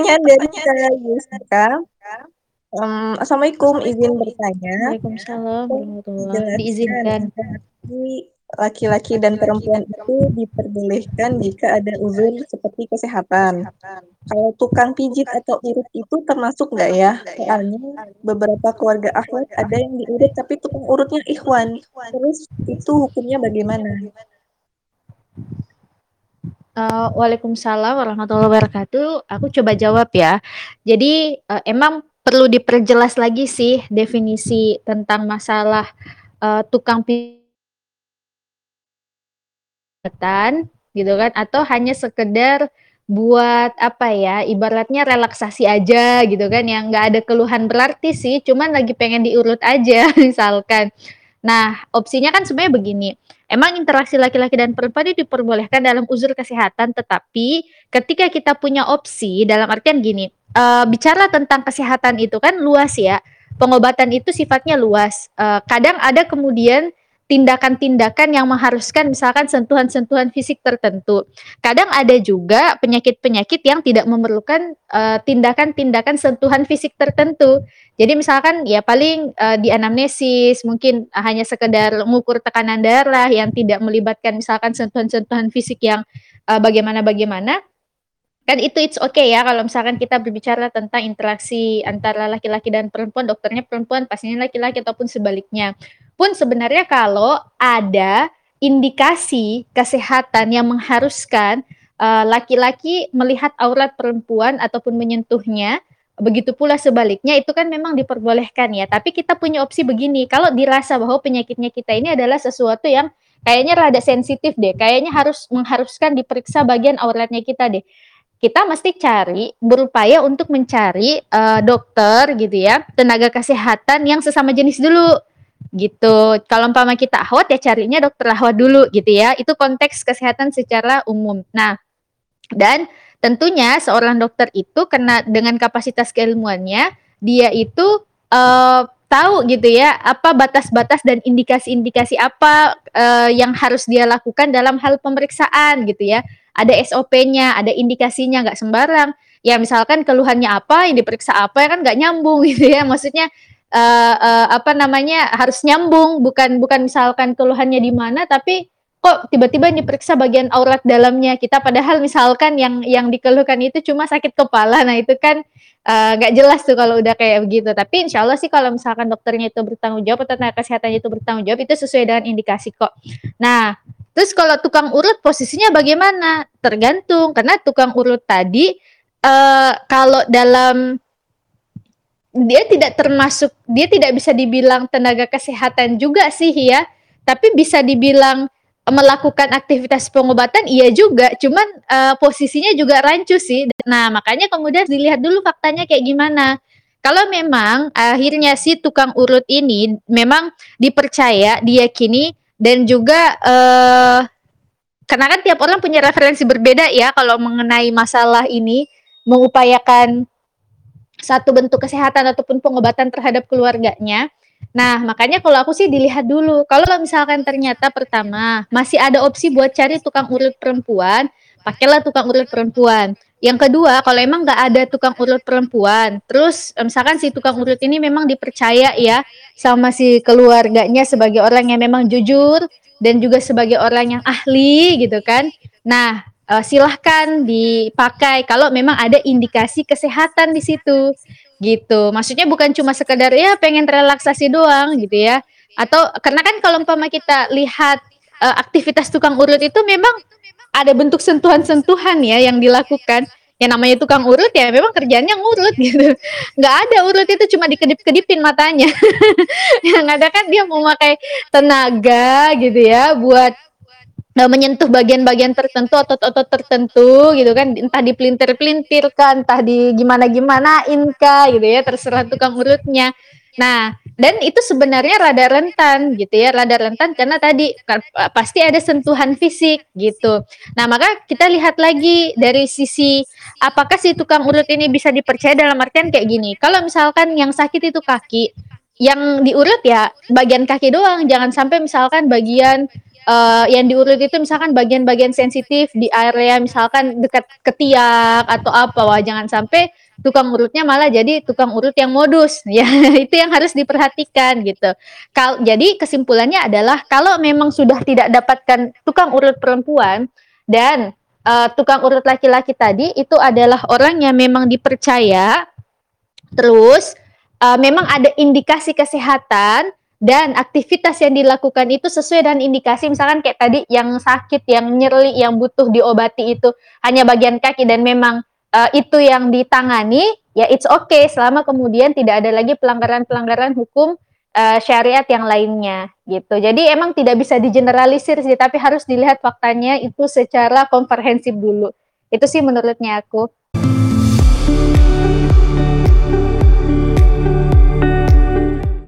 pertanyaan dari Kak Yuska. Um, Assalamualaikum, izin bertanya. Waalaikumsalam warahmatullahi diizinkan. Laki-laki dan perempuan itu diperbolehkan jika ada uzur seperti kesehatan. Kalau tukang pijit atau urut itu termasuk nggak ya? Soalnya beberapa keluarga akhwat ada yang diurut tapi tukang urutnya ikhwan. Terus itu hukumnya bagaimana? Uh, Waalaikumsalam warahmatullahi wabarakatuh. Aku coba jawab ya. Jadi uh, emang perlu diperjelas lagi sih definisi tentang masalah uh, tukang pijatan gitu kan atau hanya sekedar buat apa ya ibaratnya relaksasi aja gitu kan yang nggak ada keluhan berarti sih cuman lagi pengen diurut aja misalkan nah opsinya kan sebenarnya begini emang interaksi laki-laki dan perempuan itu diperbolehkan dalam uzur kesehatan tetapi ketika kita punya opsi dalam artian gini uh, bicara tentang kesehatan itu kan luas ya. Pengobatan itu sifatnya luas. Uh, kadang ada kemudian tindakan-tindakan yang mengharuskan misalkan sentuhan-sentuhan fisik tertentu. Kadang ada juga penyakit-penyakit yang tidak memerlukan tindakan tindakan-tindakan sentuhan fisik tertentu. Jadi misalkan ya paling uh, di anamnesis mungkin hanya sekedar mengukur tekanan darah yang tidak melibatkan misalkan sentuhan-sentuhan fisik yang uh, bagaimana-bagaimana kan itu it's okay ya kalau misalkan kita berbicara tentang interaksi antara laki-laki dan perempuan, dokternya perempuan, pasiennya laki-laki ataupun sebaliknya. Pun sebenarnya kalau ada indikasi kesehatan yang mengharuskan uh, laki-laki melihat aurat perempuan ataupun menyentuhnya, begitu pula sebaliknya itu kan memang diperbolehkan ya. Tapi kita punya opsi begini, kalau dirasa bahwa penyakitnya kita ini adalah sesuatu yang kayaknya rada sensitif deh, kayaknya harus mengharuskan diperiksa bagian auratnya kita deh kita mesti cari berupaya untuk mencari uh, dokter gitu ya tenaga kesehatan yang sesama jenis dulu gitu kalau umpama kita ahwat ya carinya dokter ahwat dulu gitu ya itu konteks kesehatan secara umum nah dan tentunya seorang dokter itu kena dengan kapasitas keilmuannya dia itu uh, tahu gitu ya apa batas-batas dan indikasi-indikasi apa uh, yang harus dia lakukan dalam hal pemeriksaan gitu ya ada SOP-nya, ada indikasinya, nggak sembarang. Ya misalkan keluhannya apa, yang diperiksa apa, ya kan nggak nyambung gitu ya. Maksudnya uh, uh, apa namanya harus nyambung, bukan bukan misalkan keluhannya di mana, tapi kok tiba-tiba diperiksa bagian aurat dalamnya kita. Padahal misalkan yang yang dikeluhkan itu cuma sakit kepala. Nah itu kan nggak uh, jelas tuh kalau udah kayak begitu. Tapi insya Allah sih kalau misalkan dokternya itu bertanggung jawab atau tenaga kesehatan itu bertanggung jawab itu sesuai dengan indikasi kok. Nah Terus kalau tukang urut posisinya bagaimana? Tergantung. Karena tukang urut tadi uh, kalau dalam dia tidak termasuk dia tidak bisa dibilang tenaga kesehatan juga sih ya, tapi bisa dibilang melakukan aktivitas pengobatan iya juga, cuman uh, posisinya juga rancu sih. Nah, makanya kemudian dilihat dulu faktanya kayak gimana. Kalau memang akhirnya si tukang urut ini memang dipercaya, diyakini dan juga uh, karena kan tiap orang punya referensi berbeda ya kalau mengenai masalah ini mengupayakan satu bentuk kesehatan ataupun pengobatan terhadap keluarganya. Nah, makanya kalau aku sih dilihat dulu. Kalau misalkan ternyata pertama masih ada opsi buat cari tukang urut perempuan, pakailah tukang urut perempuan. Yang kedua, kalau emang nggak ada tukang urut perempuan, terus misalkan si tukang urut ini memang dipercaya ya sama si keluarganya sebagai orang yang memang jujur dan juga sebagai orang yang ahli gitu kan. Nah, uh, silahkan dipakai kalau memang ada indikasi kesehatan di situ gitu. Maksudnya bukan cuma sekedar ya pengen relaksasi doang gitu ya. Atau karena kan kalau umpama kita lihat uh, aktivitas tukang urut itu memang ada bentuk sentuhan-sentuhan ya yang dilakukan yang namanya tukang urut ya memang kerjanya ngurut gitu nggak ada urut itu cuma dikedip-kedipin matanya yang ada kan dia mau pakai tenaga gitu ya buat menyentuh bagian-bagian tertentu otot-otot tertentu gitu kan entah dipelintir-pelintir kan entah di gimana-gimanain kah gitu ya terserah tukang urutnya. Nah dan itu sebenarnya rada rentan gitu ya rada rentan karena tadi pasti ada sentuhan fisik gitu. Nah maka kita lihat lagi dari sisi apakah si tukang urut ini bisa dipercaya dalam artian kayak gini. Kalau misalkan yang sakit itu kaki yang diurut ya bagian kaki doang, jangan sampai misalkan bagian, eee, yang diurut itu misalkan bagian-bagian sensitif di area misalkan dekat ketiak atau apa, wah jangan sampai tukang urutnya malah jadi tukang urut yang modus, ya itu yang harus diperhatikan gitu. Kal jadi kesimpulannya adalah kalau memang sudah tidak dapatkan tukang urut perempuan dan, eee, tukang urut laki-laki tadi itu adalah orang yang memang dipercaya, terus, eee, memang ada indikasi kesehatan dan aktivitas yang dilakukan itu sesuai dengan indikasi misalkan kayak tadi yang sakit, yang nyeri, yang butuh diobati itu hanya bagian kaki dan memang, eee, itu yang ditangani, ya it's okay selama kemudian tidak ada lagi pelanggaran-pelanggaran hukum, eee, syariat yang lainnya, gitu. Jadi emang tidak bisa digeneralisir sih, tapi harus dilihat faktanya itu secara komprehensif dulu. Itu sih menurutnya aku.